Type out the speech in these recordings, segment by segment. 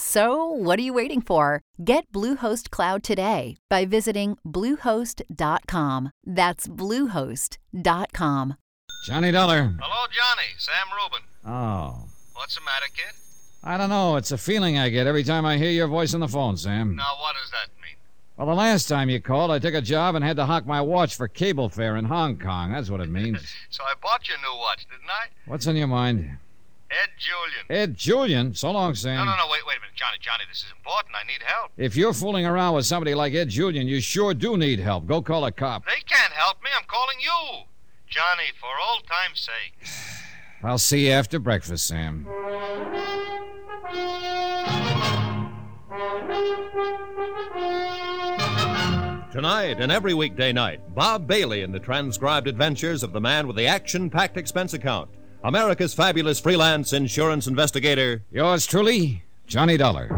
So, what are you waiting for? Get Bluehost Cloud today by visiting Bluehost.com. That's Bluehost.com. Johnny Dollar. Hello, Johnny. Sam Rubin. Oh. What's the matter, kid? I don't know. It's a feeling I get every time I hear your voice on the phone, Sam. Now, what does that mean? Well, the last time you called, I took a job and had to hock my watch for cable fare in Hong Kong. That's what it means. So I bought you a new watch, didn't I? What's on your mind? Ed Julian. Ed Julian. So long, Sam. No, no, no. Wait, wait a minute, Johnny. Johnny, this is important. I need help. If you're fooling around with somebody like Ed Julian, you sure do need help. Go call a cop. They can't help me. I'm calling you. Johnny, for old time's sake. I'll see you after breakfast, Sam. Tonight and every weekday night, Bob Bailey in the transcribed adventures of the man with the action packed expense account, America's fabulous freelance insurance investigator. Yours truly, Johnny Dollar.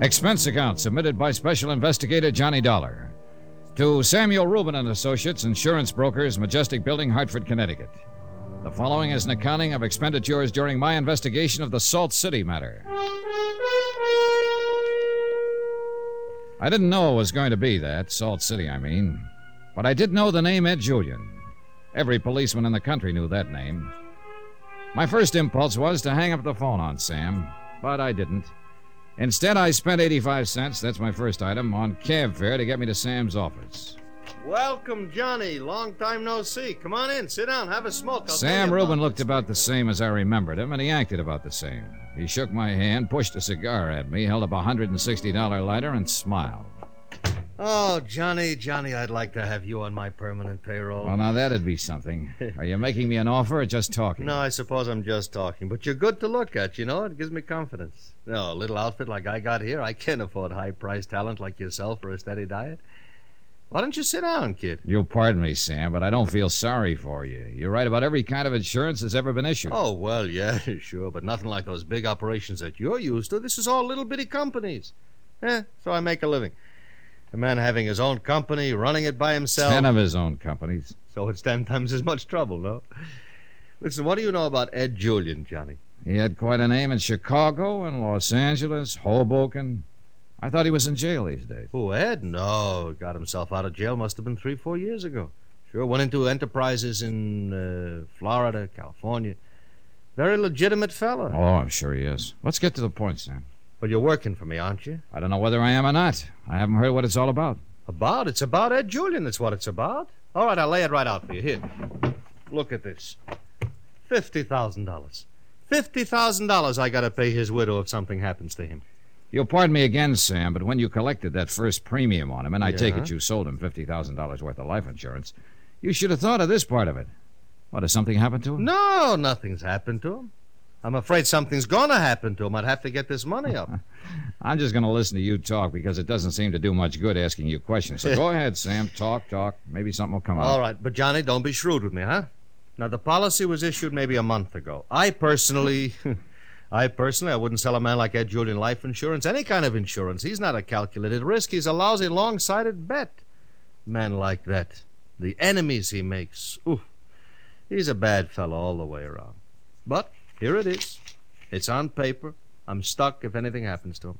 Expense account submitted by Special Investigator Johnny Dollar to Samuel Rubin and Associates, Insurance Brokers, Majestic Building, Hartford, Connecticut. The following is an accounting of expenditures during my investigation of the Salt City matter. I didn't know it was going to be that, Salt City, I mean. But I did know the name Ed Julian. Every policeman in the country knew that name. My first impulse was to hang up the phone on Sam, but I didn't. Instead, I spent 85 cents, that's my first item, on cab fare to get me to Sam's office. Welcome, Johnny. Long time no see. Come on in, sit down, have a smoke. I'll Sam Rubin looked about the same as I remembered him, and he acted about the same. He shook my hand, pushed a cigar at me, held up a $160 lighter, and smiled. Oh, Johnny, Johnny, I'd like to have you on my permanent payroll. Well, now that'd be something. Are you making me an offer or just talking? No, I suppose I'm just talking, but you're good to look at, you know? It gives me confidence. No, a little outfit like I got here, I can't afford high priced talent like yourself for a steady diet. Why don't you sit down, kid? You'll pardon me, Sam, but I don't feel sorry for you. You're right about every kind of insurance that's ever been issued. Oh, well, yeah, sure, but nothing like those big operations that you're used to. This is all little bitty companies. Eh, so I make a living. A man having his own company, running it by himself. Ten of his own companies. So it's ten times as much trouble, no? Listen, what do you know about Ed Julian, Johnny? He had quite a name in Chicago and Los Angeles, Hoboken. I thought he was in jail these days. Who, Ed? No, got himself out of jail must have been three, four years ago. Sure, went into enterprises in uh, Florida, California. Very legitimate fella. Oh, I'm sure he is. Let's get to the point, Sam. Well, you're working for me, aren't you? I don't know whether I am or not. I haven't heard what it's all about. About? It's about Ed Julian, that's what it's about. All right, I'll lay it right out for you. Here. Look at this. $50,000. $50,000 I gotta pay his widow if something happens to him. You'll pardon me again, Sam, but when you collected that first premium on him, and I take it you sold him $50,000 worth of life insurance, you should have thought of this part of it. What, has something happened to him? No, nothing's happened to him. I'm afraid something's gonna happen to him. I'd have to get this money up. I'm just going to listen to you talk because it doesn't seem to do much good asking you questions. So go ahead, Sam. Talk, talk. Maybe something will come out. All right, but Johnny, don't be shrewd with me, huh? Now, the policy was issued maybe a month ago. I personally, I personally, I wouldn't sell a man like Ed Julian life insurance, any kind of insurance. He's not a calculated risk. He's a lousy, long-sighted bet. Man like that, the enemies he makes, ooh, he's a bad fellow all the way around. But here it is. It's on paper. I'm stuck if anything happens to him.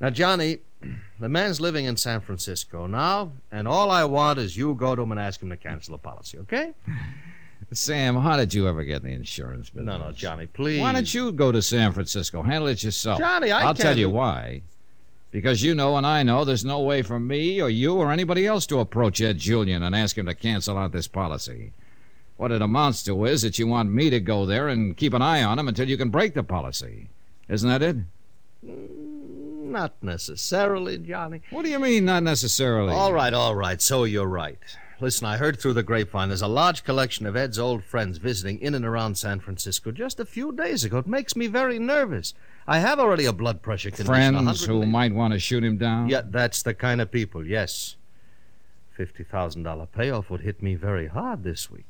Now, Johnny, the man's living in San Francisco now, and all I want is you go to him and ask him to cancel the policy, okay? Sam, how did you ever get in the insurance business? No, no, Johnny, please. Why don't you go to San Francisco? Handle it yourself. Johnny, I I'll tell you why. Because you know and I know there's no way for me or you or anybody else to approach Ed Julian and ask him to cancel out this policy. What it amounts to is that you want me to go there and keep an eye on him until you can break the policy. Isn't that it? Mm, not necessarily, Johnny. What do you mean, not necessarily? All right, all right. So you're right. Listen, I heard through the grapevine there's a large collection of Ed's old friends visiting in and around San Francisco just a few days ago. It makes me very nervous. I have already a blood pressure condition. Friends who might want to shoot him down? Yeah, that's the kind of people, yes. $50,000 payoff would hit me very hard this week.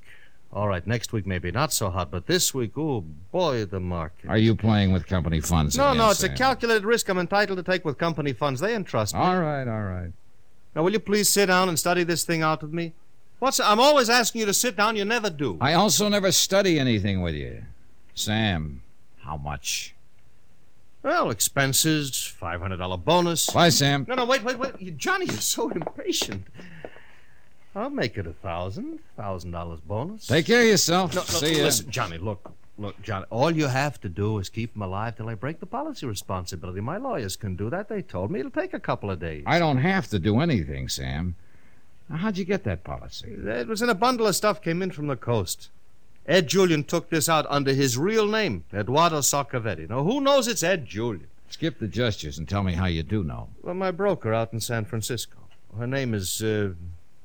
All right, next week maybe not so hot, but this week, oh boy, the market. Are you playing with company funds? No, no, it's a calculated risk I'm entitled to take with company funds. They entrust me. All right, all right. Now, will you please sit down and study this thing out with me? What's I'm always asking you to sit down. You never do. I also never study anything with you. Sam, how much? Well, expenses, five hundred dollar bonus. Bye, Sam. No, no, wait, wait, wait. You, Johnny, you're so impatient. I'll make it a thousand, thousand dollars bonus. Take care of yourself. No, no, See ya. listen, Johnny. Look, look, Johnny. All you have to do is keep him alive till I break the policy responsibility. My lawyers can do that. They told me it'll take a couple of days. I don't have to do anything, Sam. Now, how'd you get that policy? It was in a bundle of stuff came in from the coast. Ed Julian took this out under his real name, Eduardo Saccavetti. Now, who knows it's Ed Julian? Skip the gestures and tell me how you do know. Well, my broker out in San Francisco. Her name is, uh,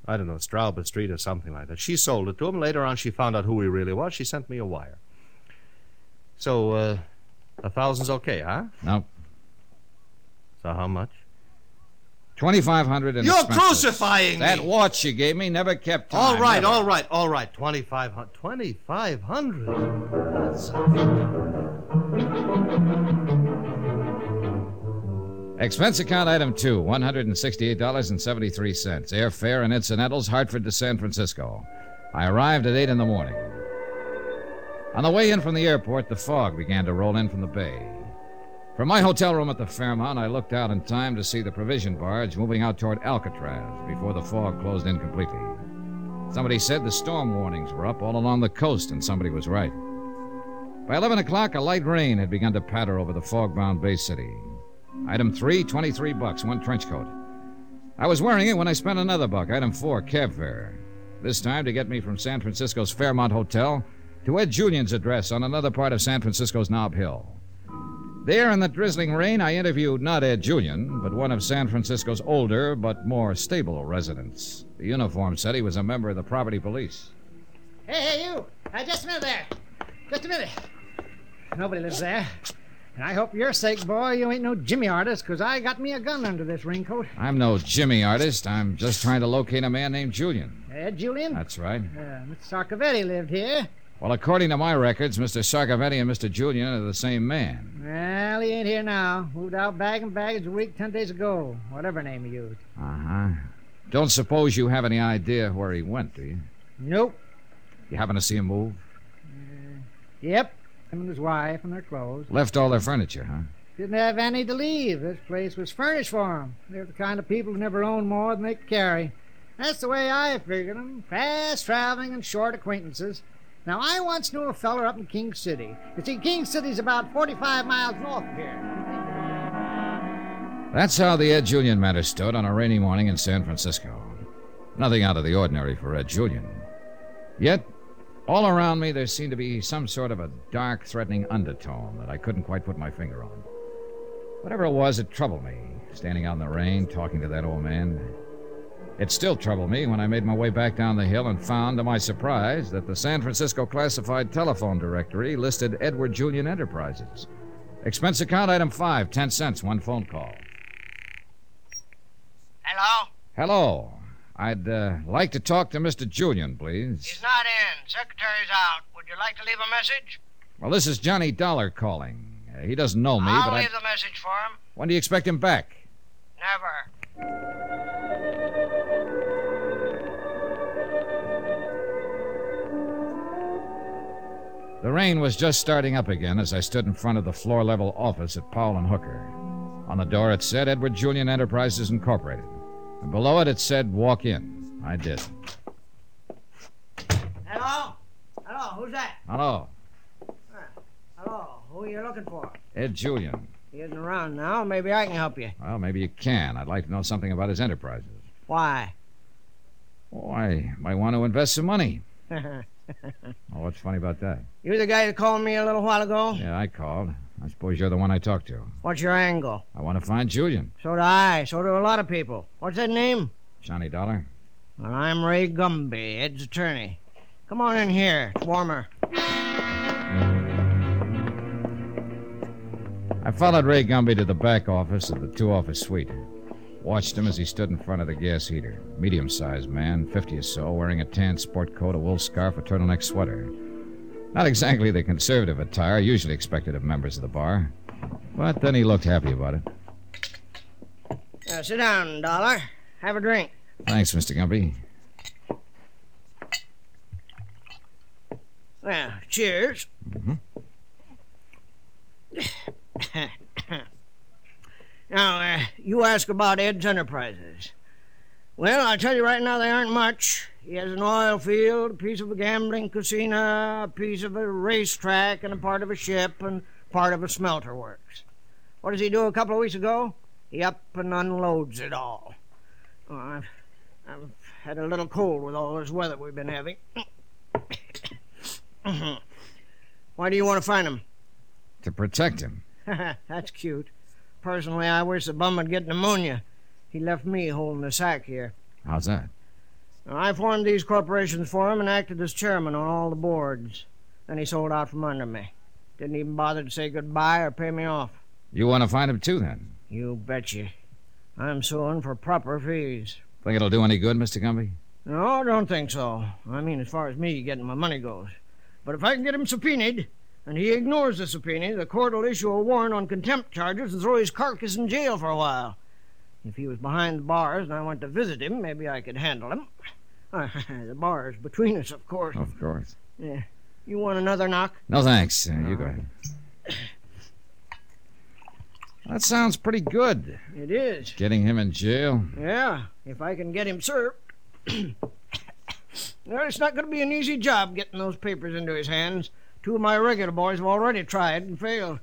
I don't know, Straube Street or something like that. She sold it to him. Later on, she found out who he really was. She sent me a wire. So, uh, a thousand's okay, huh? No. So how much? Twenty-five hundred in You're expenses. crucifying That me! That watch you gave me never kept time. All right, never. all right, all right. Twenty-five hundred. Twenty-five hundred. Expense account item two, $168.73. Airfare and incidentals, Hartford to San Francisco. I arrived at 8 in the morning. On the way in from the airport, the fog began to roll in from the bay. From my hotel room at the Fairmont, I looked out in time to see the provision barge moving out toward Alcatraz before the fog closed in completely. Somebody said the storm warnings were up all along the coast, and somebody was right. By 11 o'clock, a light rain had begun to patter over the fog bound Bay City. Item three, 23 bucks, one trench coat. I was wearing it when I spent another buck. Item four, cab fare. This time to get me from San Francisco's Fairmont Hotel to Ed Julian's address on another part of San Francisco's Nob Hill. There in the drizzling rain, I interviewed not Ed Julian, but one of San Francisco's older but more stable residents. The uniform said he was a member of the property police. Hey, hey, you! Uh, just a minute there. Just a minute. Nobody lives there. And I hope for your sake, boy, you ain't no Jimmy artist, 'cause I got me a gun under this raincoat. I'm no Jimmy artist. I'm just trying to locate a man named Julian. Ed Julian? That's right. Uh, Mr. Sarcovetti lived here. Well, according to my records, Mr. Sargavetti and Mr. Julian are the same man. Well, he ain't here now. Moved out bag and baggage a week, ten days ago. Whatever name he used. Uh huh. Don't suppose you have any idea where he went, do you? Nope. You happen to see him move? Yep. Him and his wife and their clothes. Left all their furniture, huh? Didn't have any to leave. This place was furnished for 'em. They're the kind of people who never own more than they can carry. That's the way I figured 'em. Fast traveling and short acquaintances. Now, I once knew a feller up in King City. You see, King City's about 45 miles north of here. That's how the Ed Julian matter stood on a rainy morning in San Francisco. Nothing out of the ordinary for Ed Julian. Yet, all around me, there seemed to be some sort of a dark, threatening undertone that I couldn't quite put my finger on. Whatever it was, it troubled me, standing out in the rain, talking to that old man. It still troubled me when I made my way back down the hill and found, to my surprise, that the San Francisco classified telephone directory listed Edward Julian Enterprises. Expense account item five, ten cents, one phone call. Hello? Hello. I'd uh, like to talk to Mr. Julian, please. He's not in. Secretary's out. Would you like to leave a message? Well, this is Johnny Dollar calling. Uh, he doesn't know me, I'll but I... leave the message for him. when do you expect him back? Never. The rain was just starting up again as I stood in front of the floor level office at Powell and Hooker. On the door it said Edward Julian Enterprises Incorporated. And below it it said walk in. I did. Hello? Hello, who's that? Hello. Uh, hello, who are you looking for? Ed Julian. He isn't around now. Maybe I can help you. Well, maybe you can. I'd like to know something about his enterprises. Why? Oh, I might want to invest some money. Oh, what's funny about that? You the guy that called me a little while ago? Yeah, I called. I suppose you're the one I talked to. What's your angle? I want to find Julian. So do I. So do a lot of people. What's that name? Johnny Dollar. Well, I'm Ray Gumby, Ed's attorney. Come on in here. It's warmer. I followed Ray Gumby to the back office of the two office suite. Watched him as he stood in front of the gas heater. Medium sized man, 50 or so, wearing a tan sport coat, a wool scarf, a turtleneck sweater. Not exactly the conservative attire usually expected of members of the bar. But then he looked happy about it. Now, sit down, Dollar. Have a drink. Thanks, Mr. Gumby. Well, cheers. Mm-hmm. now, uh, you ask about Ed's Enterprises. Well, I'll tell you right now, they aren't much. He has an oil field, a piece of a gambling casino, a piece of a racetrack, and a part of a ship, and part of a smelter works. What does he do a couple of weeks ago? He up and unloads it all. Oh, I've, I've had a little cold with all this weather we've been having. Why do you want to find him? To protect him. That's cute. Personally, I wish the bum would get pneumonia. He left me holding the sack here. How's that? Now, I formed these corporations for him and acted as chairman on all the boards. Then he sold out from under me. Didn't even bother to say goodbye or pay me off. You want to find him too, then? You betcha. I'm suing for proper fees. Think it'll do any good, Mr. Gumby? No, I don't think so. I mean, as far as me getting my money goes. But if I can get him subpoenaed, and he ignores the subpoena, the court will issue a warrant on contempt charges and throw his carcass in jail for a while. If he was behind the bars and I went to visit him, maybe I could handle him. Uh, the bars between us, of course. Of course. Yeah. You want another knock? No, thanks. Uh, you go ahead. That sounds pretty good. It is. Getting him in jail. Yeah, if I can get him served. well, it's not going to be an easy job getting those papers into his hands. Two of my regular boys have already tried and failed.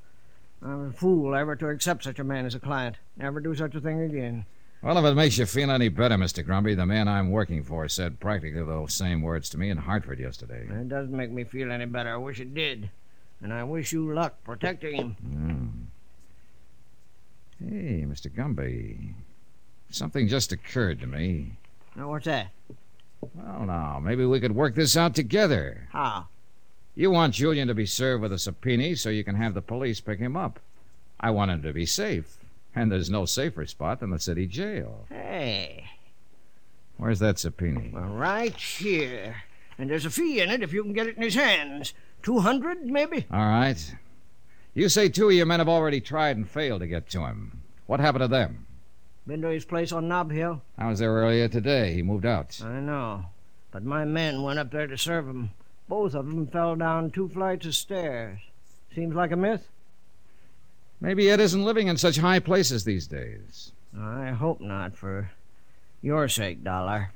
I'm a fool ever to accept such a man as a client. Never do such a thing again. Well, if it makes you feel any better, Mr. Gumby, the man I'm working for said practically those same words to me in Hartford yesterday. It doesn't make me feel any better. I wish it did. And I wish you luck protecting him. Mm. Hey, Mr. Gumby. Something just occurred to me. Now, what's that? Well, now, maybe we could work this out together. How? You want Julian to be served with a subpoena so you can have the police pick him up. I want him to be safe. And there's no safer spot than the city jail. Hey, Where's that subpoena? well, right here. And there's a fee in it if you can get it in his hands. Two hundred, maybe? All right. You say two of your men have already tried and failed to get to him. What happened to them? Been to his place on Nob Hill? I was there earlier today. He moved out. I know. But my men went up there to serve him. Both of them fell down two flights of stairs. Seems like a myth? Maybe Ed isn't living in such high places these days. I hope not, for your sake, Dollar.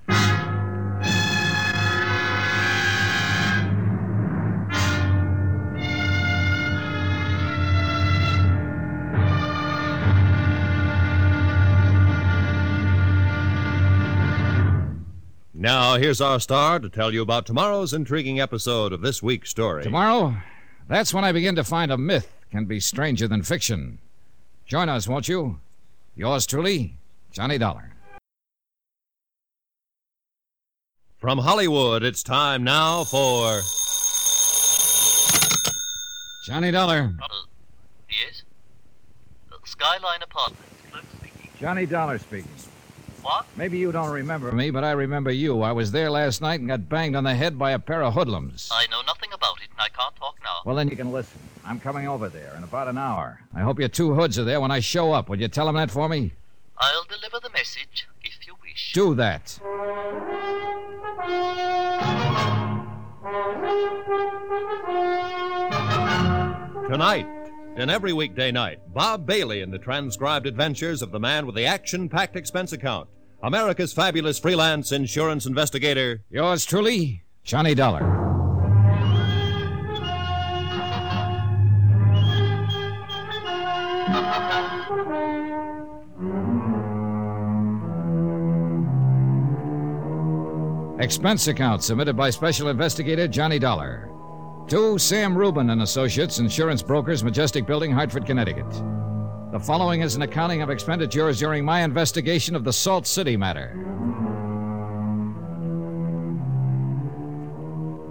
Now, here's our star to tell you about tomorrow's intriguing episode of this week's story. Tomorrow, that's when I begin to find a myth can be stranger than fiction. Join us, won't you? Yours truly, Johnny Dollar. From Hollywood, it's time now for. Johnny Dollar. Yes? Uh, Skyline Apartments. Johnny Dollar speaking. What? Maybe you don't remember me, but I remember you. I was there last night and got banged on the head by a pair of hoodlums. I know nothing about it, and I can't talk now. Well, then you can listen. I'm coming over there in about an hour. I hope your two hoods are there when I show up. Would you tell them that for me? I'll deliver the message if you wish. Do that. Tonight, and every weekday night, Bob Bailey in the transcribed adventures of the man with the action packed expense account, America's fabulous freelance insurance investigator. Yours truly, Johnny Dollar. Expense account submitted by Special Investigator Johnny Dollar. To Sam Rubin and Associates, Insurance Brokers, Majestic Building, Hartford, Connecticut. The following is an accounting of expenditures during my investigation of the Salt City matter.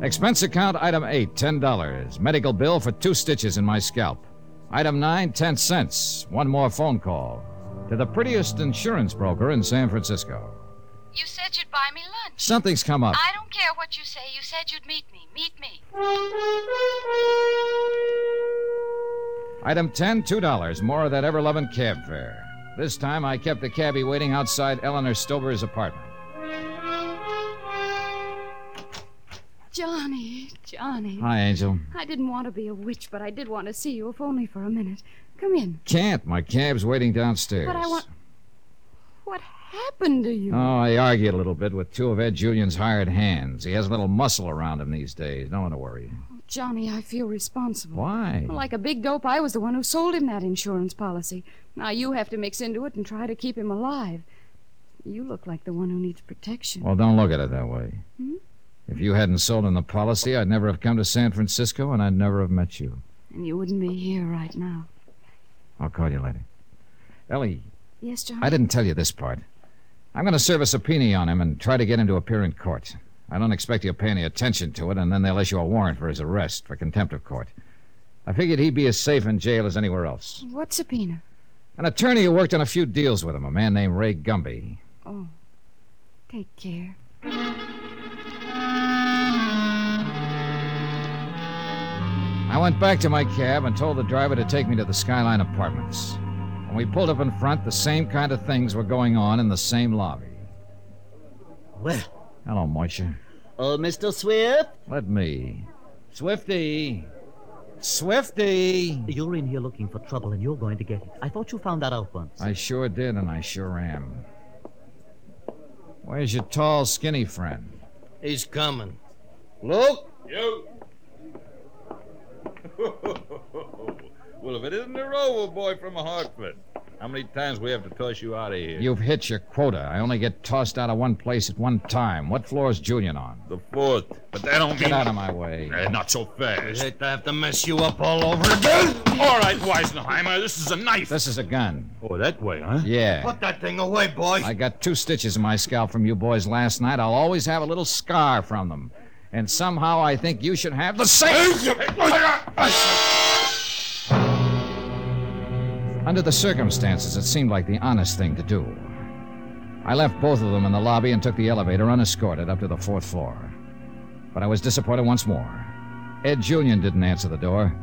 Expense account item 8, $10. Medical bill for two stitches in my scalp. Item 9, 10 cents. One more phone call. To the prettiest insurance broker in San Francisco. You said you'd buy me lunch. Something's come up. I don't care what you say. You said you'd meet me. Meet me. Item 10, $2. More of that ever loving cab fare. This time I kept the cabbie waiting outside Eleanor Stover's apartment. Johnny, Johnny. Hi, Angel. I didn't want to be a witch, but I did want to see you, if only for a minute. Come in. Can't. My cab's waiting downstairs. But I want. What happened to you? Oh, I argued a little bit with two of Ed Julian's hired hands. He has a little muscle around him these days. No one to worry. Johnny, I feel responsible. Why? Like a big dope, I was the one who sold him that insurance policy. Now you have to mix into it and try to keep him alive. You look like the one who needs protection. Well, don't look at it that way. Hmm? If you hadn't sold him the policy, I'd never have come to San Francisco and I'd never have met you. And you wouldn't be here right now. I'll call you later. Ellie, Yes, Johnny? I didn't tell you this part. I'm going to serve a subpoena on him and try to get him to appear in court. I don't expect he'll pay any attention to it, and then they'll issue a warrant for his arrest for contempt of court. I figured he'd be as safe in jail as anywhere else. What subpoena? An attorney who worked on a few deals with him, a man named Ray Gumby. Oh. Take care. I went back to my cab and told the driver to take me to the Skyline Apartments. When we pulled up in front, the same kind of things were going on in the same lobby. Well, Hello, Moisha. Uh, oh, Mr. Swift, Let me. Swifty! Swifty! you're in here looking for trouble and you're going to get it. I thought you found that out once. I sure did, and I sure am. Where's your tall, skinny friend? He's coming. Luke? You. well, if it isn't the Rover boy from Hartford, how many times we have to toss you out of here? You've hit your quota. I only get tossed out of one place at one time. What floor's Julian on? The fourth. But that don't Get mean... out of my way. Eh, not so fast. I fast. hate to have to mess you up all over again. All right, Weisenheimer, this is a knife. This is a gun. Oh, that way, huh? Yeah. Put that thing away, boy. I got two stitches in my scalp from you boys last night. I'll always have a little scar from them. And somehow I think you should have the same. Under the circumstances, it seemed like the honest thing to do. I left both of them in the lobby and took the elevator unescorted up to the fourth floor. But I was disappointed once more. Ed Julian didn't answer the door,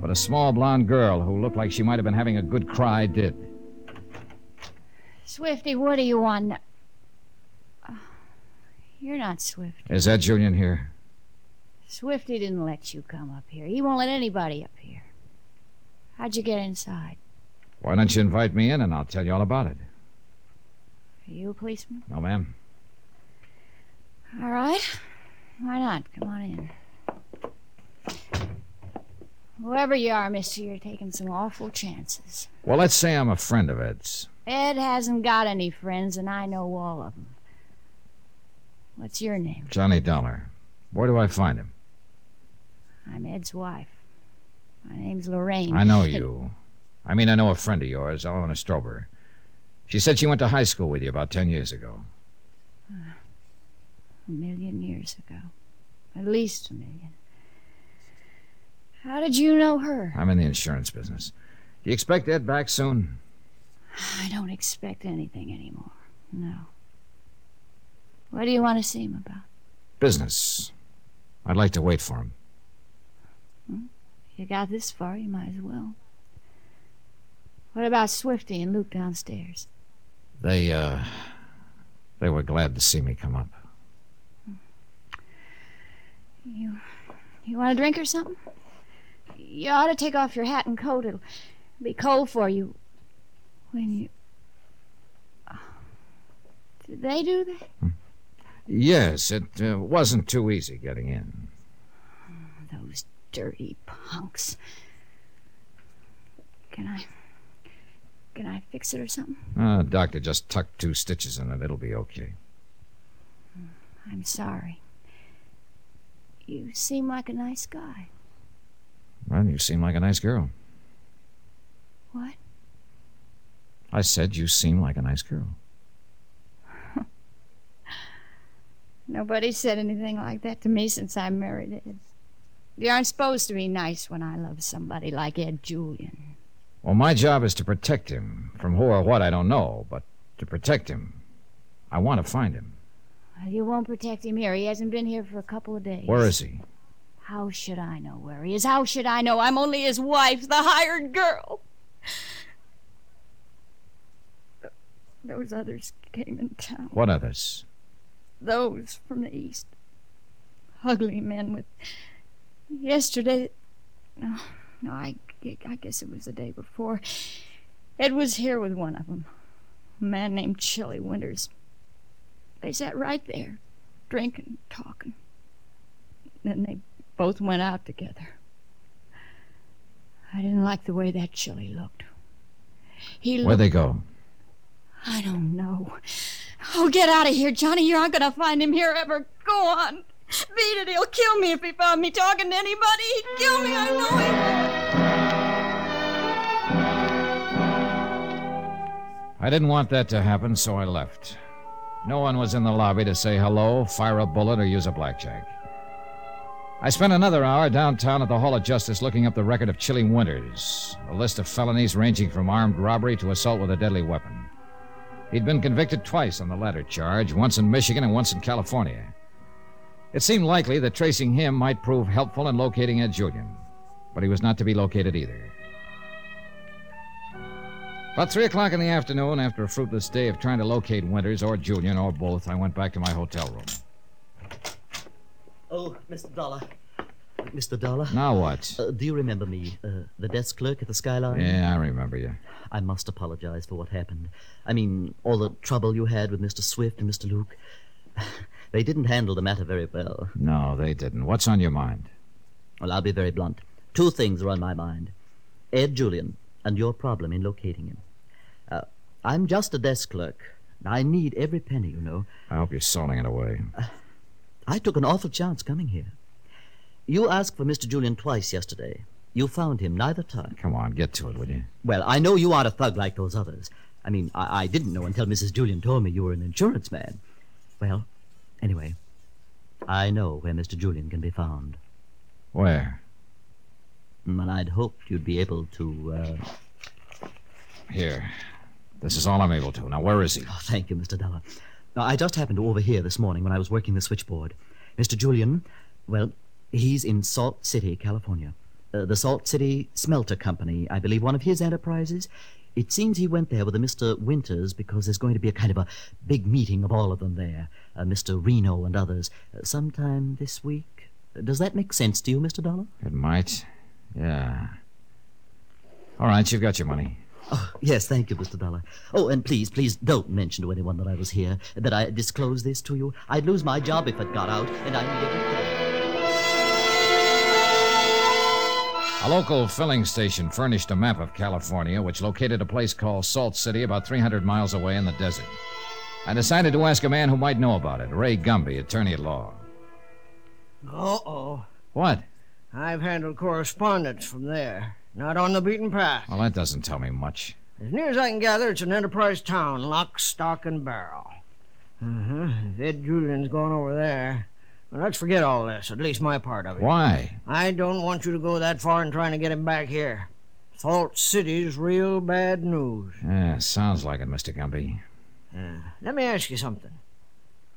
but a small blonde girl who looked like she might have been having a good cry did. Swifty, what do you want? Oh, you're not Swift. Is Ed Julian here? Swifty didn't let you come up here. He won't let anybody up here. How'd you get inside? Why don't you invite me in and I'll tell you all about it? Are you a policeman? No, ma'am. All right. Why not? Come on in. Whoever you are, mister, you're taking some awful chances. Well, let's say I'm a friend of Ed's. Ed hasn't got any friends, and I know all of them. What's your name? Johnny Dollar. Where do I find him? I'm Ed's wife. My name's Lorraine. I know you. I mean, I know a friend of yours, Eleanor Stover. She said she went to high school with you about ten years ago. A million years ago. At least a million. How did you know her? I'm in the insurance business. Do you expect Ed back soon? I don't expect anything anymore. No. What do you want to see him about? Business. I'd like to wait for him. Hmm? You got this far, you might as well. What about Swifty and Luke downstairs? They, uh. They were glad to see me come up. You you want a drink or something? You ought to take off your hat and coat. It'll be cold for you when you. Oh. Did they do that? Yes, it uh, wasn't too easy getting in. Those dirty punks. Can I. Can I fix it or something? Uh, doctor just tucked two stitches in it. It'll be okay. I'm sorry. You seem like a nice guy. Well, you seem like a nice girl. What? I said you seem like a nice girl. Nobody said anything like that to me since I married Ed. You aren't supposed to be nice when I love somebody like Ed Julian. Well, my job is to protect him. From who or what, I don't know, but to protect him. I want to find him. Well, you won't protect him here. He hasn't been here for a couple of days. Where is he? How should I know where he is? How should I know? I'm only his wife, the hired girl. Those others came in town. What others? Those from the east. Ugly men with. Yesterday. No, no, I, I guess it was the day before. Ed was here with one of them. A man named Chilly Winters. They sat right there, drinking, talking. Then they both went out together. I didn't like the way that Chilly looked. He Where'd they go? I don't know. Oh, get out of here, Johnny. You aren't going to find him here ever. Go on. Beat it. He'll kill me if he found me talking to anybody. He'd kill me. I know he I didn't want that to happen, so I left. No one was in the lobby to say hello, fire a bullet, or use a blackjack. I spent another hour downtown at the Hall of Justice looking up the record of Chilly Winters, a list of felonies ranging from armed robbery to assault with a deadly weapon. He'd been convicted twice on the latter charge, once in Michigan and once in California. It seemed likely that tracing him might prove helpful in locating Ed Julian, but he was not to be located either. About three o'clock in the afternoon, after a fruitless day of trying to locate Winters or Julian or both, I went back to my hotel room. Oh, Mr. Dollar. Mr. Dollar? Now what? Uh, do you remember me? Uh, the desk clerk at the Skyline? Yeah, I remember you. I must apologize for what happened. I mean, all the trouble you had with Mr. Swift and Mr. Luke. they didn't handle the matter very well. No, they didn't. What's on your mind? Well, I'll be very blunt. Two things are on my mind Ed Julian and your problem in locating him. I'm just a desk clerk. I need every penny, you know. I hope you're sawing it away. Uh, I took an awful chance coming here. You asked for Mr. Julian twice yesterday. You found him neither time. Come on, get to it, will you? Well, I know you aren't a thug like those others. I mean, I, I didn't know until Mrs. Julian told me you were an insurance man. Well, anyway, I know where Mr. Julian can be found. Where? And I'd hoped you'd be able to. Uh... Here. This is all I'm able to. Now, where is he? Oh, thank you, Mr. Dollar. Now, I just happened to overhear this morning when I was working the switchboard. Mr. Julian, well, he's in Salt City, California. Uh, the Salt City Smelter Company, I believe, one of his enterprises. It seems he went there with a Mr. Winters because there's going to be a kind of a big meeting of all of them there. Uh, Mr. Reno and others. Uh, sometime this week. Does that make sense to you, Mr. Dollar? It might. Yeah. All right, you've got your money. Oh, yes, thank you, Mr. Dollar. Oh, and please, please don't mention to anyone that I was here, that I disclosed this to you. I'd lose my job if it got out, and I needed A local filling station furnished a map of California, which located a place called Salt City about 300 miles away in the desert. I decided to ask a man who might know about it, Ray Gumby, attorney at law. Uh oh. What? I've handled correspondence from there. Not on the beaten path. Well, that doesn't tell me much. As near as I can gather, it's an enterprise town, lock, stock, and barrel. Uh-huh. If Ed Julian's going over there. Well, let's forget all this, at least my part of it. Why? I don't want you to go that far in trying to get him back here. Salt City's real bad news. Yeah, sounds like it, Mr. Gumby. Uh, let me ask you something.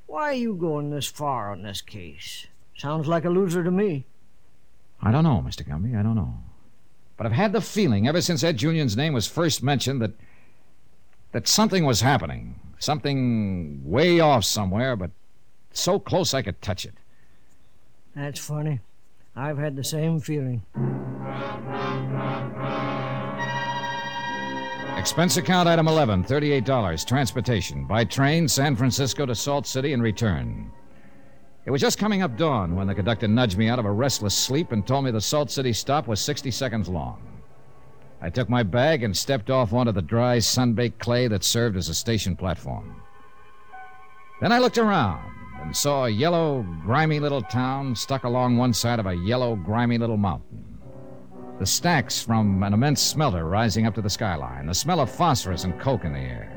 Why are you going this far on this case? Sounds like a loser to me. I don't know, Mr. Gumby. I don't know. But I've had the feeling ever since Ed Julian's name was first mentioned that that something was happening. Something way off somewhere, but so close I could touch it. That's funny. I've had the same feeling. Expense account item 11, $38. Transportation. By train, San Francisco to Salt City and return. It was just coming up dawn when the conductor nudged me out of a restless sleep and told me the Salt City stop was 60 seconds long. I took my bag and stepped off onto the dry, sun baked clay that served as a station platform. Then I looked around and saw a yellow, grimy little town stuck along one side of a yellow, grimy little mountain. The stacks from an immense smelter rising up to the skyline, the smell of phosphorus and coke in the air.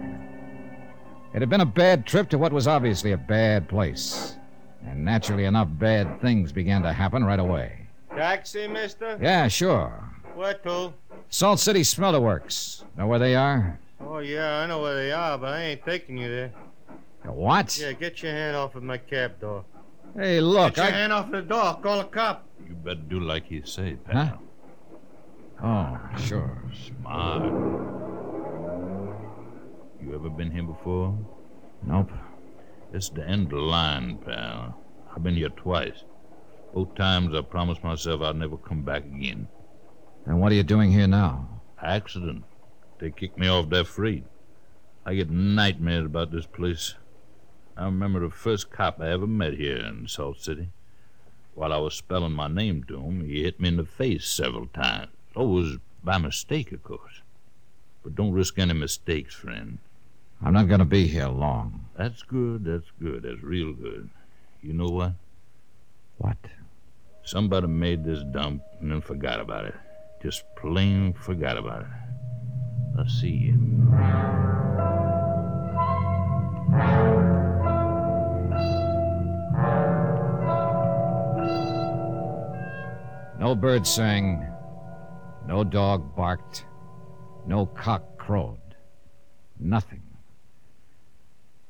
It had been a bad trip to what was obviously a bad place. And naturally enough, bad things began to happen right away. Taxi, mister? Yeah, sure. Where to? Salt City Smelter Works. Know where they are? Oh, yeah, I know where they are, but I ain't taking you there. What? Yeah, get your hand off of my cab door. Hey, look, Get your I. hand off the door. Call a cop. You better do like he say, Huh? pal. Oh, sure. Smart. You ever been here before? Nope. It's the end of the line, pal. I've been here twice. Both times I promised myself I'd never come back again. And what are you doing here now? Accident. They kicked me off their freight. I get nightmares about this place. I remember the first cop I ever met here in Salt City. While I was spelling my name to him, he hit me in the face several times. Always by mistake, of course. But don't risk any mistakes, friend. I'm not going to be here long. That's good, that's good, that's real good. You know what? What? Somebody made this dump and then forgot about it. Just plain forgot about it. I'll see you. No bird sang, no dog barked, no cock crowed. Nothing.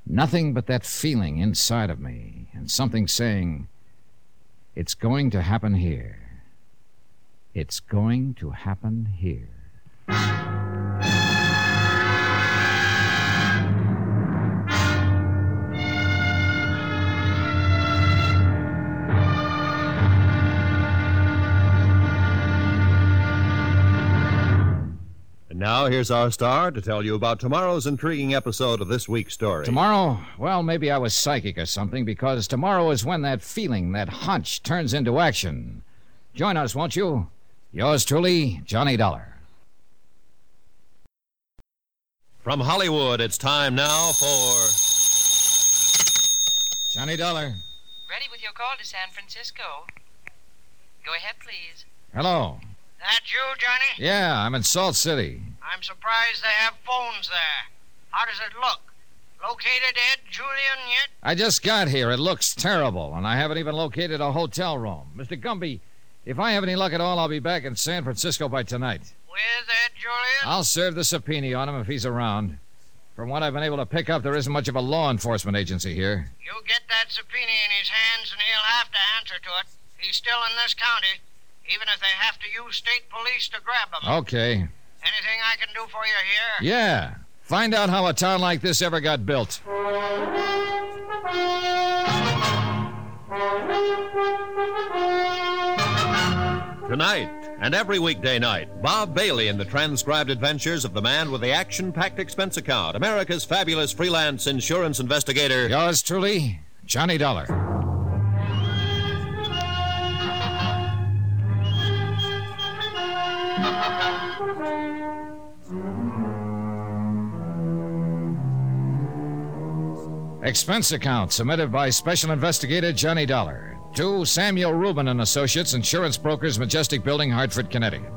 Nothing but that feeling inside of me, and something saying, It's going to happen here. It's going to happen here. Now here's our star to tell you about tomorrow's intriguing episode of this week's story. Tomorrow? Well, maybe I was psychic or something, because tomorrow is when that feeling, that hunch, turns into action. Join us, won't you? Yours truly, Johnny Dollar. From Hollywood, it's time now for. Johnny Dollar. Ready with your call to San Francisco. Go ahead, please. Hello. That you, Johnny? Yeah, I'm in Salt City. I'm surprised they have phones there. How does it look? Located Ed Julian yet? I just got here. It looks terrible, and I haven't even located a hotel room. Mr. Gumby, if I have any luck at all, I'll be back in San Francisco by tonight. With Ed Julian? I'll serve the subpoena on him if he's around. From what I've been able to pick up, there isn't much of a law enforcement agency here. You get that subpoena in his hands and he'll have to answer to it. He's still in this county, even if they have to use state police to grab him. Okay. Anything I can do for you here? Yeah. Find out how a town like this ever got built. Tonight and every weekday night, Bob Bailey in the transcribed adventures of the man with the action packed expense account, America's fabulous freelance insurance investigator. Yours truly, Johnny Dollar. Expense account submitted by Special Investigator Johnny Dollar to Samuel Rubin and Associates, Insurance Brokers, Majestic Building, Hartford, Connecticut.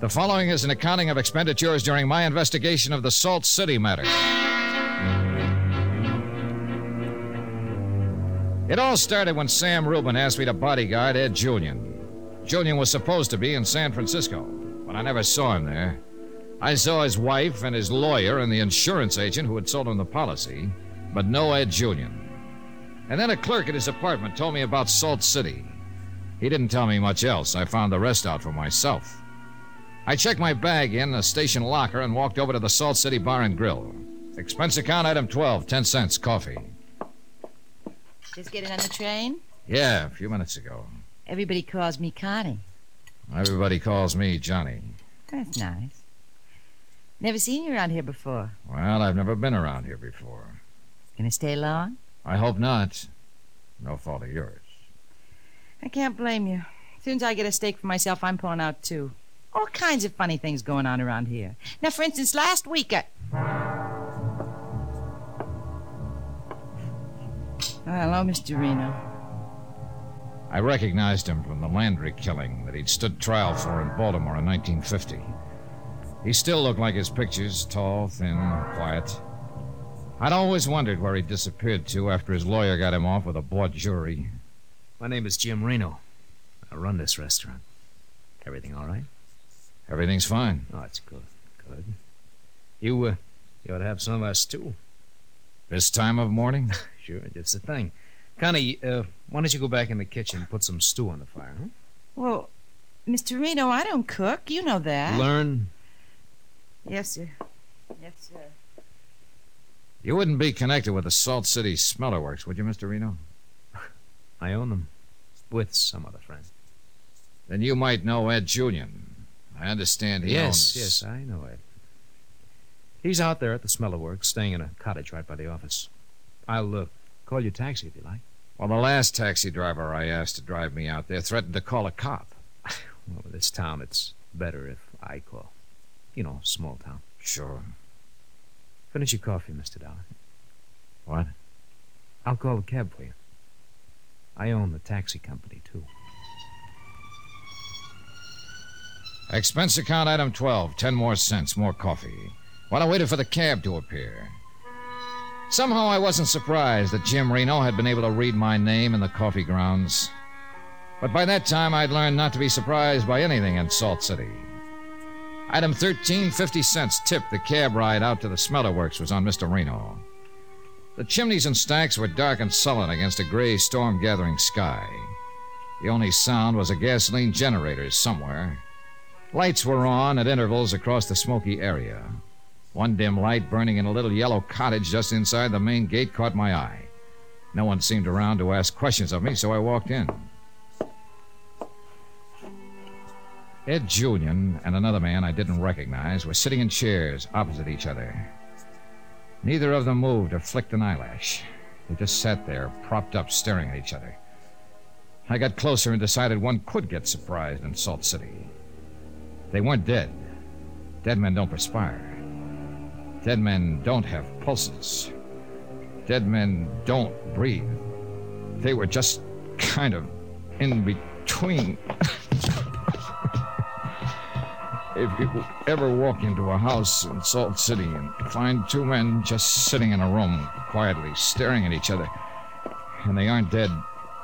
The following is an accounting of expenditures during my investigation of the Salt City matter. It all started when Sam Rubin asked me to bodyguard Ed Julian. Julian was supposed to be in San Francisco, but I never saw him there. I saw his wife and his lawyer and the insurance agent who had sold him the policy, but no Ed Julian. And then a clerk at his apartment told me about Salt City. He didn't tell me much else. I found the rest out for myself. I checked my bag in a station locker and walked over to the Salt City Bar and Grill. Expense account item 12, 10 cents, coffee. Just getting on the train? Yeah, a few minutes ago. Everybody calls me Connie. Everybody calls me Johnny. That's nice. Never seen you around here before. Well, I've never been around here before. Gonna stay long? I hope not. No fault of yours. I can't blame you. As soon as I get a steak for myself, I'm pulling out too. All kinds of funny things going on around here. Now, for instance, last week I. Hello, Mr. Reno. I recognized him from the Landry killing that he'd stood trial for in Baltimore in 1950. He still looked like his pictures tall, thin, quiet. I'd always wondered where he disappeared to after his lawyer got him off with a bought jury. My name is Jim Reno. I run this restaurant. Everything all right? Everything's fine. Oh, that's good. Good. You, uh, you ought to have some of our stew. This time of morning? sure, just the thing. Connie, uh, why don't you go back in the kitchen and put some stew on the fire, huh? Well, Mr. Reno, I don't cook. You know that. Learn. Yes, sir. Yes, sir. You wouldn't be connected with the Salt City Smelter Works, would you, Mr. Reno? I own them. With some other friend. Then you might know Ed Julian. I understand he yes, owns... yes, I know Ed. He's out there at the Smelter Works, staying in a cottage right by the office. I'll uh, call your taxi if you like. Well, the last taxi driver I asked to drive me out there threatened to call a cop. Well, in this town, it's better if I call. You know, small town. Sure. Finish your coffee, Mr. Dollar. What? I'll call a cab for you. I own the taxi company, too. Expense account item 12. Ten more cents, more coffee. While I waited for the cab to appear. Somehow I wasn't surprised that Jim Reno had been able to read my name in the coffee grounds. But by that time, I'd learned not to be surprised by anything in Salt City. Item 13, 50 cents tip. The cab ride out to the smelter works was on Mr. Reno. The chimneys and stacks were dark and sullen against a gray storm gathering sky. The only sound was a gasoline generator somewhere. Lights were on at intervals across the smoky area. One dim light burning in a little yellow cottage just inside the main gate caught my eye. No one seemed around to ask questions of me, so I walked in. Ed Julian and another man I didn't recognize were sitting in chairs opposite each other. Neither of them moved or flicked an eyelash. They just sat there, propped up, staring at each other. I got closer and decided one could get surprised in Salt City. They weren't dead. Dead men don't perspire. Dead men don't have pulses. Dead men don't breathe. They were just kind of in between. if you ever walk into a house in Salt City and find two men just sitting in a room quietly staring at each other and they aren't dead,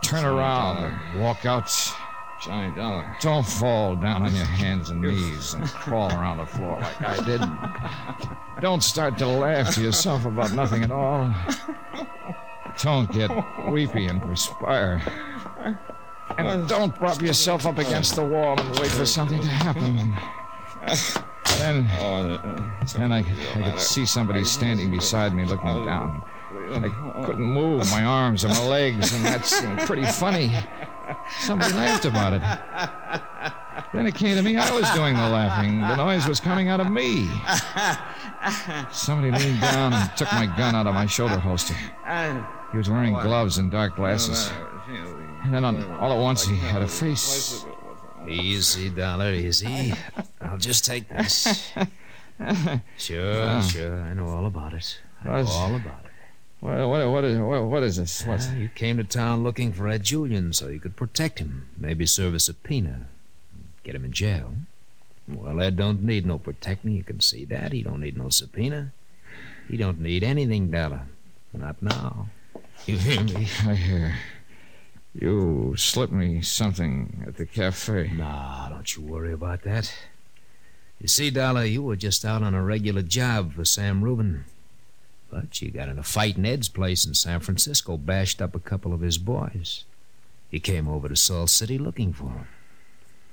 turn around and walk out. Johnny Dollar. Don't fall down on your hands and knees and crawl around the floor like I did. Don't start to laugh to yourself about nothing at all. Don't get weepy and perspire. And don't prop yourself up against the wall and wait for something to happen. Then, then I, I could see somebody standing beside me looking down. I couldn't move my arms or my legs, and that seemed pretty funny. Somebody laughed about it. Then it came to me I was doing the laughing. The noise was coming out of me. Somebody leaned down and took my gun out of my shoulder holster. He was wearing gloves and dark glasses. And then on, all at once he had a face. Easy, Dollar, easy. I'll just take this. Sure, Ah. sure. I know all about it. I know all about it. What, what, what, is, what, what is this? What's, Well, you came to town looking for Ed Julian so you could protect him, maybe serve a subpoena, get him in jail. Well, Ed don't need no protecting. You can see that. He don't need no subpoena. He don't need anything, Dollar. Not now. You hear me? I hear. You slipped me something at the cafe. Nah, don't you worry about that. You see, Dollar, you were just out on a regular job for Sam Rubin. But you got in a fight in Ed's place in San Francisco, bashed up a couple of his boys. He came over to Salt City looking for him.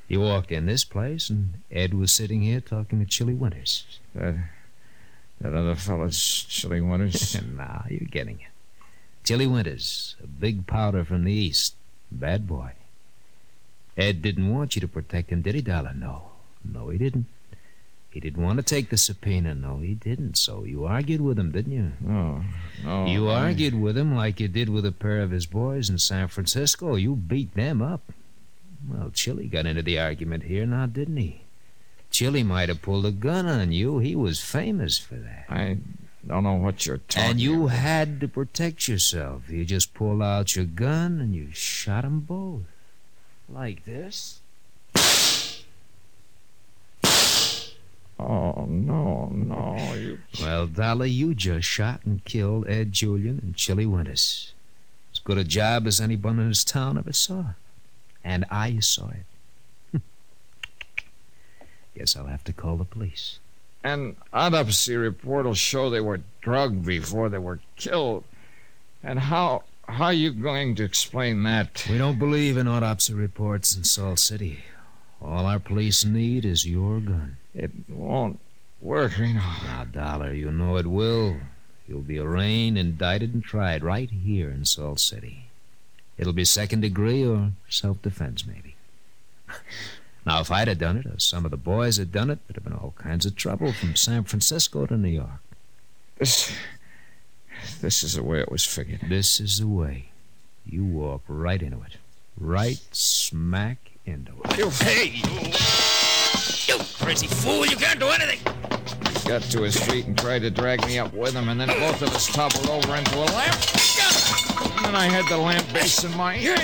You walked in this place, and Ed was sitting here talking to Chilly Winters. That, that other fellow's Chilly Winters? nah, you're getting it. Chilly Winters, a big powder from the East. Bad boy. Ed didn't want you to protect him, did he, Dollar? No. No, he didn't. He didn't want to take the subpoena. No, he didn't. So you argued with him, didn't you? No, no. you I- argued with him like you did with a pair of his boys in San Francisco. You beat them up. Well, Chilly got into the argument here now, didn't he? Chilly might have pulled a gun on you. He was famous for that. I, Don't know what you're talking And you had to protect yourself. You just pulled out your gun and you shot 'em both. Like this? Oh, no, no. You... Well, Dolly, you just shot and killed Ed Julian and Chilly Winters. As good a job as anyone in this town ever saw. And I saw it. Guess I'll have to call the police. An autopsy report will show they were drugged before they were killed. And how how are you going to explain that? We don't believe in autopsy reports in Salt City. All our police need is your gun. It won't work, Reno. Now, ah, Dollar, you know it will. You'll be arraigned, indicted, and tried right here in Salt City. It'll be second degree or self defense, maybe. now, if I'd have done it, or some of the boys had done it, there'd have been all kinds of trouble from San Francisco to New York. This. This is the way it was figured. This is the way. You walk right into it. Right smack into it. You, hey, you! Crazy fool! You can't do anything! Got to his feet and tried to drag me up with him, and then both of us toppled over into a lamp. And then I had the lamp base in my hand.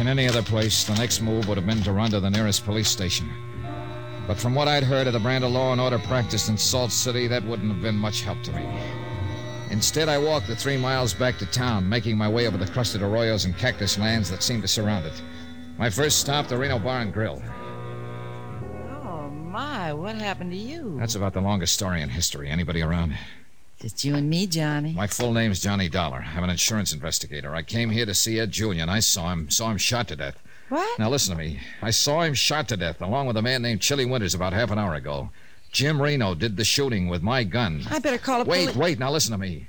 In any other place, the next move would have been to run to the nearest police station. But from what I'd heard of the brand of law and order practiced in Salt City, that wouldn't have been much help to me. Instead, I walked the three miles back to town, making my way over the crusted arroyos and cactus lands that seemed to surround it. My first stop, the Reno Bar and Grill. Oh, my, what happened to you? That's about the longest story in history. Anybody around? Just you and me, Johnny. My full name's Johnny Dollar. I'm an insurance investigator. I came here to see Ed Julian. I saw him, saw him shot to death. What? Now listen to me. I saw him shot to death along with a man named Chilly Winters about half an hour ago. Jim Reno did the shooting with my gun. I better call a Wait, poli- wait. Now listen to me.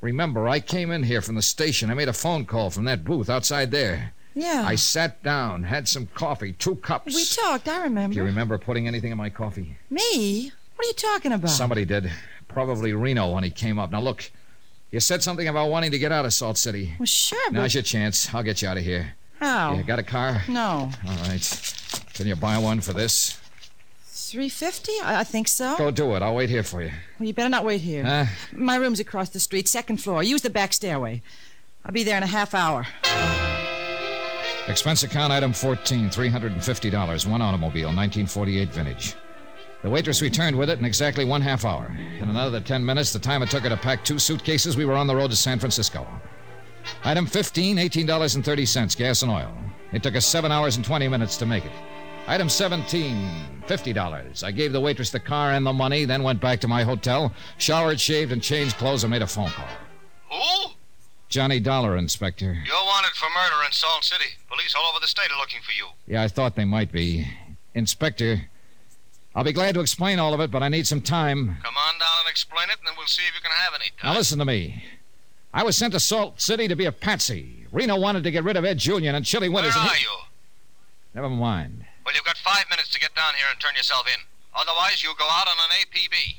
Remember, I came in here from the station. I made a phone call from that booth outside there. Yeah. I sat down, had some coffee, two cups. We talked, I remember. Do you remember putting anything in my coffee? Me? What are you talking about? Somebody did. Probably Reno when he came up. Now look, you said something about wanting to get out of Salt City. Well, sure, but... Now's your chance. I'll get you out of here. How? You got a car? No. All right. Can you buy one for this? Three fifty? I, I think so. Go do it. I'll wait here for you. Well, you better not wait here. Huh? My room's across the street, second floor. Use the back stairway. I'll be there in a half hour. Expense account item 14, $350. One automobile, 1948 vintage. The waitress returned with it in exactly one half hour. In another 10 minutes, the time it took her to pack two suitcases, we were on the road to San Francisco. Item 15, $18.30, gas and oil. It took us 7 hours and 20 minutes to make it. Item 17, $50. I gave the waitress the car and the money, then went back to my hotel, showered, shaved, and changed clothes and made a phone call. Who? Johnny Dollar, Inspector. You're wanted for murder in Salt City. Police all over the state are looking for you. Yeah, I thought they might be. Inspector, I'll be glad to explain all of it, but I need some time. Come on down and explain it, and then we'll see if you can have any time. Now listen to me. I was sent to Salt City to be a patsy. Reno wanted to get rid of Ed Julian and Chilly Where Winters. and are he- you? Never mind. Well, you've got five minutes to get down here and turn yourself in. Otherwise, you'll go out on an APB.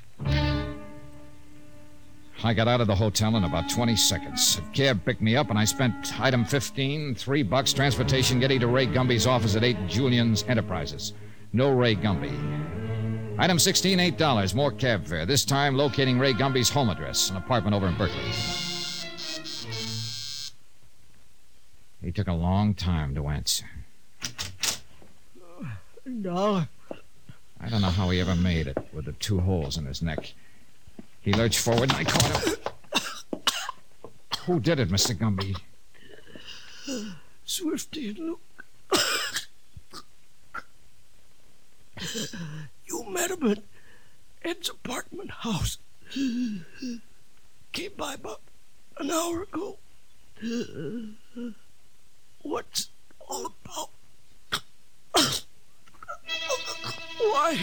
I got out of the hotel in about 20 seconds. A cab picked me up, and I spent item 15, three bucks, transportation getting to Ray Gumby's office at 8 Julian's Enterprises. No Ray Gumby. Item 16, $8, more cab fare. This time locating Ray Gumby's home address, an apartment over in Berkeley. He took a long time to answer. Dollar. I don't know how he ever made it with the two holes in his neck. He lurched forward and I caught him. Who did it, Mr. Gumby? Swifty and Luke. you met him at Ed's apartment house. Came by about an hour ago. What's all about? Why,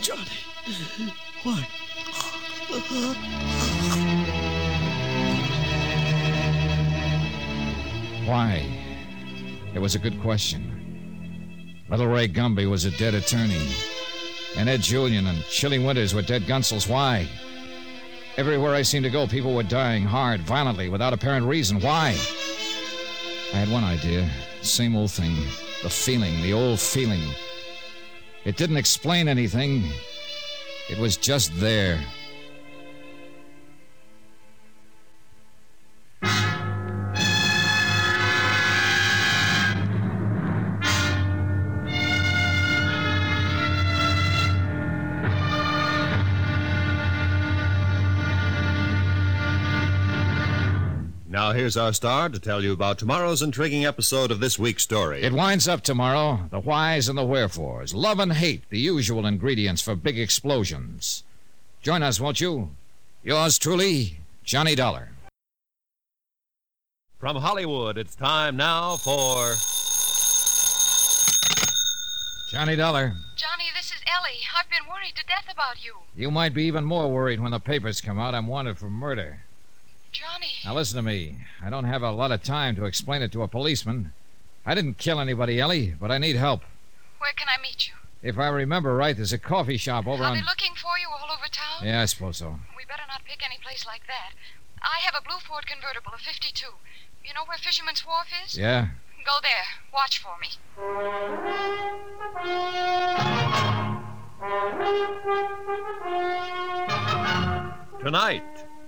Johnny? Why? Why? It was a good question. Little Ray Gumby was a dead attorney. And Ed Julian and Chilly Winters were dead gunsels. Why? Everywhere I seemed to go, people were dying hard, violently, without apparent reason. Why? I had one idea. Same old thing. The feeling, the old feeling. It didn't explain anything. It was just there. Now, here's our star to tell you about tomorrow's intriguing episode of this week's story. It winds up tomorrow. The whys and the wherefores. Love and hate, the usual ingredients for big explosions. Join us, won't you? Yours truly, Johnny Dollar. From Hollywood, it's time now for. Johnny Dollar. Johnny, this is Ellie. I've been worried to death about you. You might be even more worried when the papers come out. I'm wanted for murder. Johnny. Now listen to me. I don't have a lot of time to explain it to a policeman. I didn't kill anybody, Ellie, but I need help. Where can I meet you? If I remember right, there's a coffee shop over I'll on. be looking for you all over town. Yeah, I suppose so. We better not pick any place like that. I have a blue Ford convertible, a 52. You know where Fisherman's Wharf is? Yeah? Go there. Watch for me. Tonight,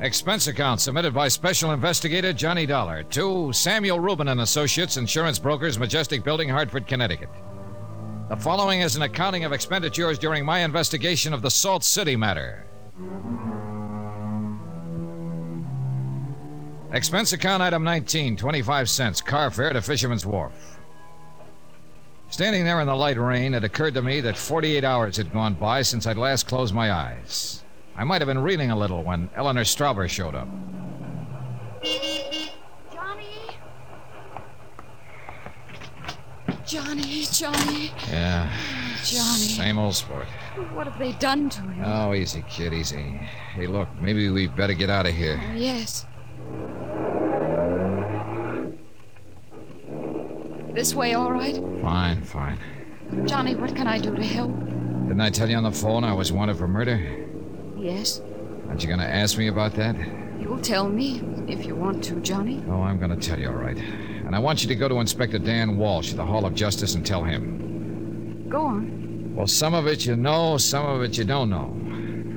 Expense account submitted by Special Investigator Johnny Dollar to Samuel Rubin and Associates, Insurance Brokers, Majestic Building, Hartford, Connecticut. The following is an accounting of expenditures during my investigation of the Salt City matter. Expense account item 19, 25 cents, car fare to Fisherman's Wharf. Standing there in the light rain, it occurred to me that 48 hours had gone by since I'd last closed my eyes. I might have been reeling a little when Eleanor Stover showed up. Johnny, Johnny, Johnny. Yeah, Johnny. same old sport. What have they done to him? Oh, easy, kid, easy. Hey, look, maybe we better get out of here. Oh, yes. This way, all right? Fine, fine. Johnny, what can I do to help? Didn't I tell you on the phone I was wanted for murder? Yes. Aren't you going to ask me about that? You'll tell me if you want to, Johnny. Oh, I'm going to tell you, all right. And I want you to go to Inspector Dan Walsh at the Hall of Justice and tell him. Go on. Well, some of it you know, some of it you don't know.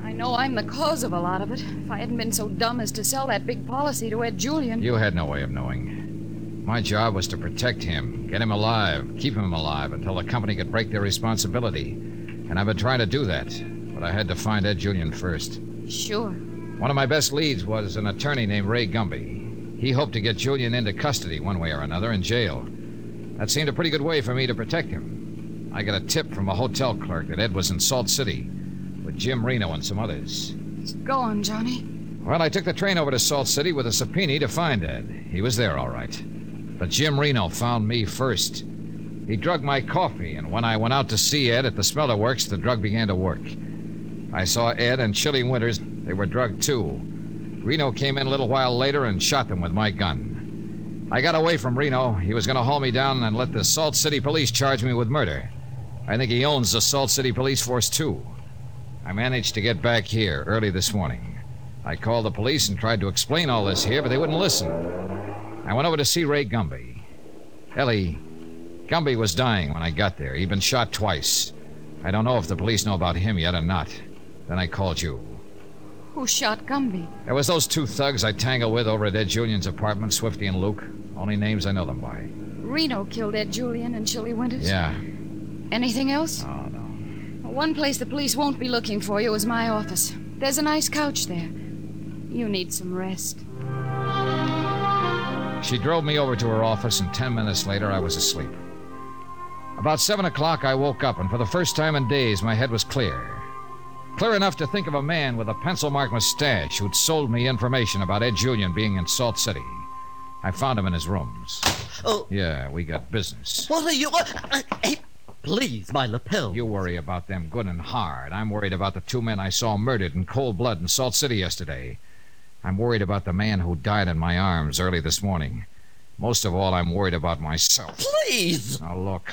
I know I'm the cause of a lot of it. If I hadn't been so dumb as to sell that big policy to Ed Julian. You had no way of knowing. My job was to protect him, get him alive, keep him alive until the company could break their responsibility. And I've been trying to do that. But I had to find Ed Julian first. Sure. One of my best leads was an attorney named Ray Gumby. He hoped to get Julian into custody one way or another in jail. That seemed a pretty good way for me to protect him. I got a tip from a hotel clerk that Ed was in Salt City with Jim Reno and some others. Go on, Johnny. Well, I took the train over to Salt City with a subpoena to find Ed. He was there, all right. But Jim Reno found me first. He drugged my coffee, and when I went out to see Ed at the smelter works, the drug began to work. I saw Ed and Chilly Winters. They were drugged too. Reno came in a little while later and shot them with my gun. I got away from Reno. He was going to haul me down and let the Salt City police charge me with murder. I think he owns the Salt City police force too. I managed to get back here early this morning. I called the police and tried to explain all this here, but they wouldn't listen. I went over to see Ray Gumby. Ellie, Gumby was dying when I got there. He'd been shot twice. I don't know if the police know about him yet or not. Then I called you. Who shot Gumby? It was those two thugs I tangled with over at Ed Julian's apartment, Swifty and Luke. Only names I know them by. Reno killed Ed Julian and Chilly Winters? Yeah. Anything else? Oh, no. One place the police won't be looking for you is my office. There's a nice couch there. You need some rest. She drove me over to her office, and ten minutes later, I was asleep. About seven o'clock, I woke up, and for the first time in days, my head was clear. Clear enough to think of a man with a pencil mark mustache who'd sold me information about Ed Julian being in Salt City. I found him in his rooms. Oh. Yeah, we got business. What are you. Uh, hey, please, my lapel. You worry about them good and hard. I'm worried about the two men I saw murdered in cold blood in Salt City yesterday. I'm worried about the man who died in my arms early this morning. Most of all, I'm worried about myself. Please! Now, look.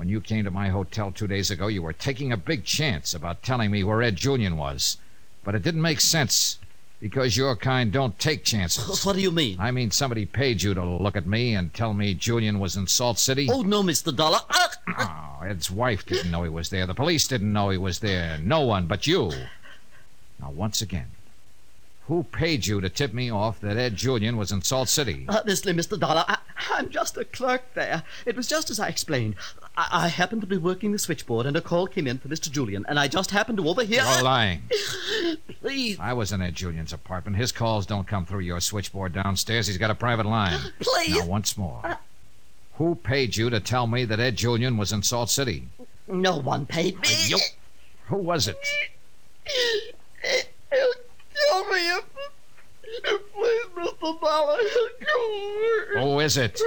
When you came to my hotel two days ago, you were taking a big chance about telling me where Ed Julian was. But it didn't make sense because your kind don't take chances. What do you mean? I mean, somebody paid you to look at me and tell me Julian was in Salt City. Oh, no, Mr. Dollar. Ah! Oh, Ed's wife didn't know he was there. The police didn't know he was there. No one but you. Now, once again, who paid you to tip me off that Ed Julian was in Salt City? Honestly, Mr. Dollar, I, I'm just a clerk there. It was just as I explained. I, I happened to be working the switchboard, and a call came in for Mr. Julian, and I just happened to overhear. You're lying. Please, I was in Ed Julian's apartment. His calls don't come through your switchboard downstairs. He's got a private line. please. Now, once more. Uh, Who paid you to tell me that Ed Julian was in Salt City? No one paid me. You. Who was it? He'll kill me if please, Mr. Dollar. Who is it?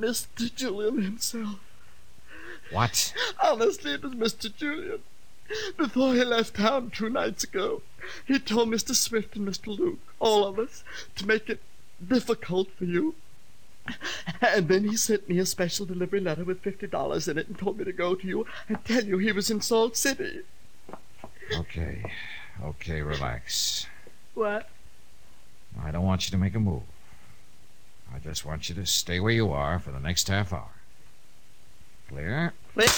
Mr. Julian himself. What? Honestly, it was Mr. Julian. Before he left town two nights ago, he told Mr. Swift and Mr. Luke, all of us, to make it difficult for you. And then he sent me a special delivery letter with fifty dollars in it and told me to go to you and tell you he was in Salt City. Okay. Okay, relax. What? I don't want you to make a move. I just want you to stay where you are for the next half hour. Clear? Clear.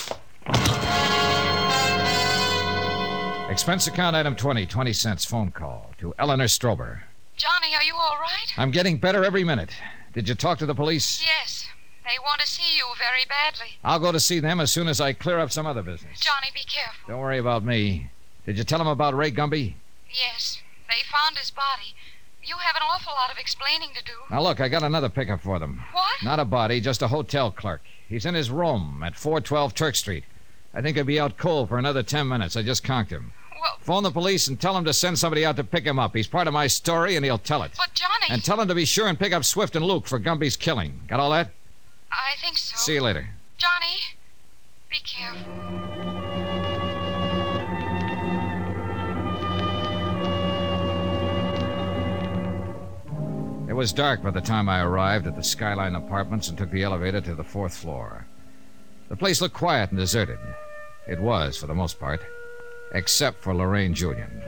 Expense account item 20, 20 cents phone call to Eleanor Stover. Johnny, are you all right? I'm getting better every minute. Did you talk to the police? Yes. They want to see you very badly. I'll go to see them as soon as I clear up some other business. Johnny, be careful. Don't worry about me. Did you tell him about Ray Gumby? Yes. They found his body. You have an awful lot of explaining to do. Now, look, I got another pickup for them. What? Not a body, just a hotel clerk. He's in his room at 412 Turk Street. I think he'll be out cold for another 10 minutes. I just conked him. Well, Phone the police and tell them to send somebody out to pick him up. He's part of my story, and he'll tell it. but Johnny. And tell him to be sure and pick up Swift and Luke for Gumby's killing. Got all that? I think so. See you later. Johnny, be careful. It was dark by the time I arrived at the Skyline Apartments and took the elevator to the fourth floor. The place looked quiet and deserted. It was, for the most part, except for Lorraine Julian.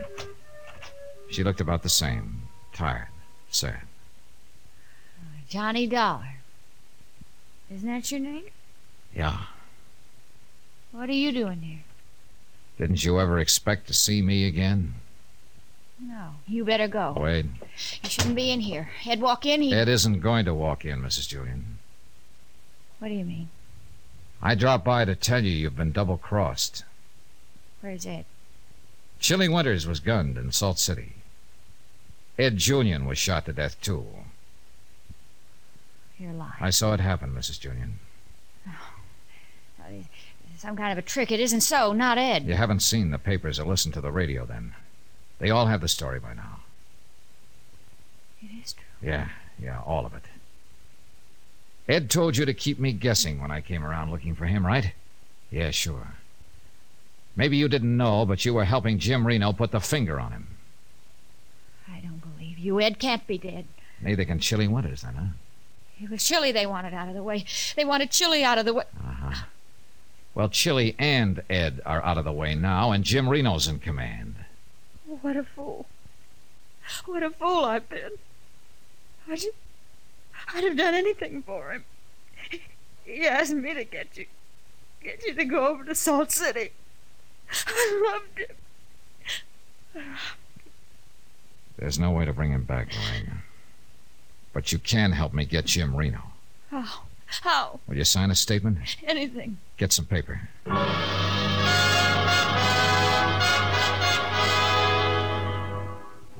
She looked about the same tired, sad. Johnny Dollar. Isn't that your name? Yeah. What are you doing here? Didn't you ever expect to see me again? No. You better go. Oh, Wade, You shouldn't be in here. Ed, walk in. He. Ed isn't going to walk in, Mrs. Julian. What do you mean? I dropped by to tell you you've been double crossed. Where's Ed? Chilly Winters was gunned in Salt City. Ed Julian was shot to death, too. You're lying. I saw it happen, Mrs. Julian. Some kind of a trick. It isn't so. Not Ed. You haven't seen the papers or listened to the radio then. They all have the story by now. It is true. Yeah, yeah, all of it. Ed told you to keep me guessing when I came around looking for him, right? Yeah, sure. Maybe you didn't know, but you were helping Jim Reno put the finger on him. I don't believe you. Ed can't be dead. Neither can Chilly Winters, then, huh? It was Chilly they wanted out of the way. They wanted Chilly out of the way. Uh-huh. Well, Chilly and Ed are out of the way now, and Jim Reno's in command. What a fool. What a fool I've been. I'd, I'd have done anything for him. He asked me to get you, get you to go over to Salt City. I loved him. There's no way to bring him back, Lorraine. But you can help me get Jim Reno. How? How? Will you sign a statement? Anything. Get some paper.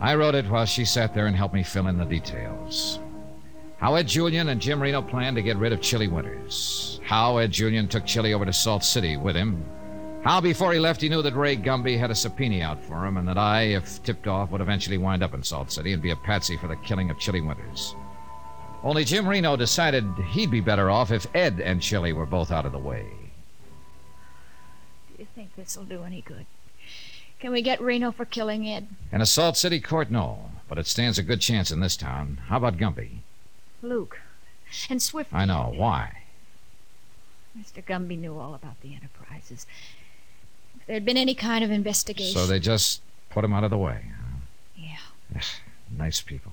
I wrote it while she sat there and helped me fill in the details. How Ed Julian and Jim Reno planned to get rid of Chilly Winters. How Ed Julian took Chilly over to Salt City with him. How before he left he knew that Ray Gumby had a subpoena out for him and that I, if tipped off, would eventually wind up in Salt City and be a patsy for the killing of Chilly Winters. Only Jim Reno decided he'd be better off if Ed and Chilly were both out of the way. Do you think this'll do any good? Can we get Reno for killing Ed? In a Salt City court, no. But it stands a good chance in this town. How about Gumby? Luke. And Swift. I know. Why? Mr. Gumby knew all about the enterprises. If there'd been any kind of investigation. So they just put him out of the way. Yeah, Nice people.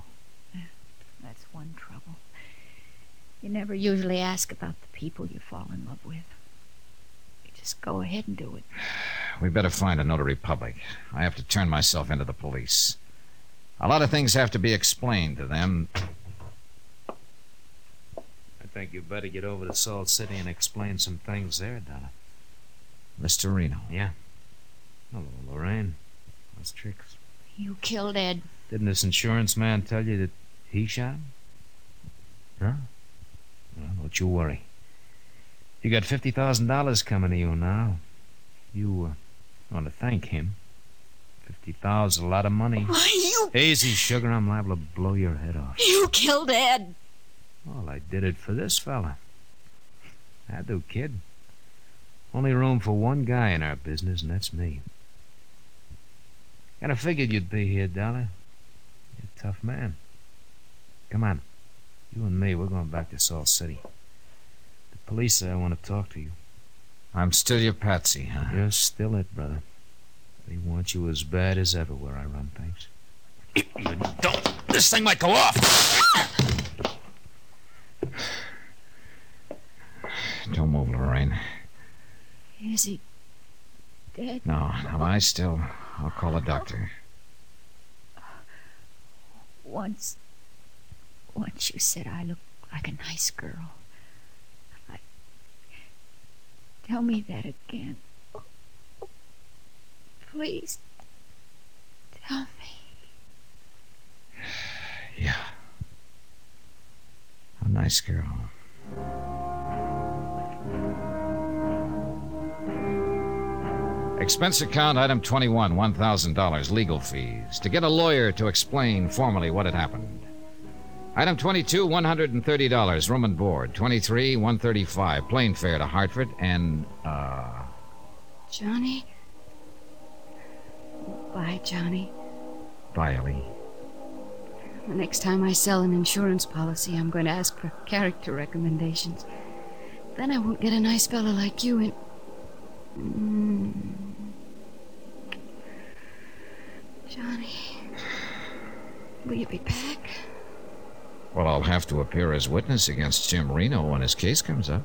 that's one trouble. You never usually ask about the people you fall in love with. You just go ahead and do it. We better find a notary public. I have to turn myself into the police. A lot of things have to be explained to them. I think you better get over to Salt City and explain some things there, Donna. Mr. Reno. Yeah. Hello, Lorraine. What's tricks? You killed Ed. Didn't this insurance man tell you that he shot him? Huh? Well, don't you worry. You got fifty thousand dollars coming to you now. You uh, want to thank him. Fifty a lot of money. Why, you. Easy, sugar. I'm liable to blow your head off. You killed Ed. Well, I did it for this fella. I do, kid. Only room for one guy in our business, and that's me. Kinda figured you'd be here, Dollar. You're a tough man. Come on. You and me, we're going back to Salt City. The police say I want to talk to you. I'm still your patsy, huh? You're still it, brother. They want you as bad as ever where I run things. If You don't! This thing might go off! Don't move, Lorraine. Is he dead? No, now I still. I'll call a doctor. Once. Once you said I looked like a nice girl. I. Tell me that again. Please. Tell me. Yeah. A nice girl. Expense account item 21, $1,000, legal fees. To get a lawyer to explain formally what had happened. Item 22, $130, room and board. 23, 135, plane fare to Hartford, and, uh, Johnny? Bye, Johnny. bye, Ellie. The next time I sell an insurance policy, I'm going to ask for character recommendations. Then I won't get a nice fella like you in. Mm. Johnny, will you be back? Well, I'll have to appear as witness against Jim Reno when his case comes up.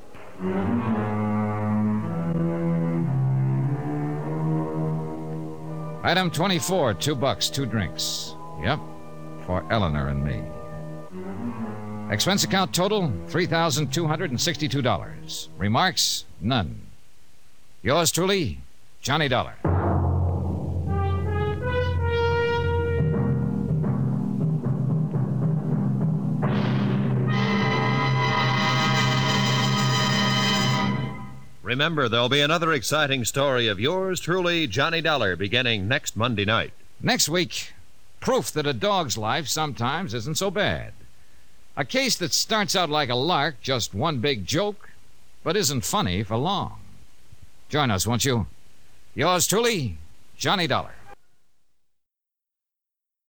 Item 24, two bucks, two drinks. Yep, for Eleanor and me. Expense account total $3,262. Remarks? None. Yours truly, Johnny Dollar. Remember, there'll be another exciting story of yours truly, Johnny Dollar, beginning next Monday night. Next week, proof that a dog's life sometimes isn't so bad. A case that starts out like a lark, just one big joke, but isn't funny for long. Join us, won't you? Yours truly, Johnny Dollar.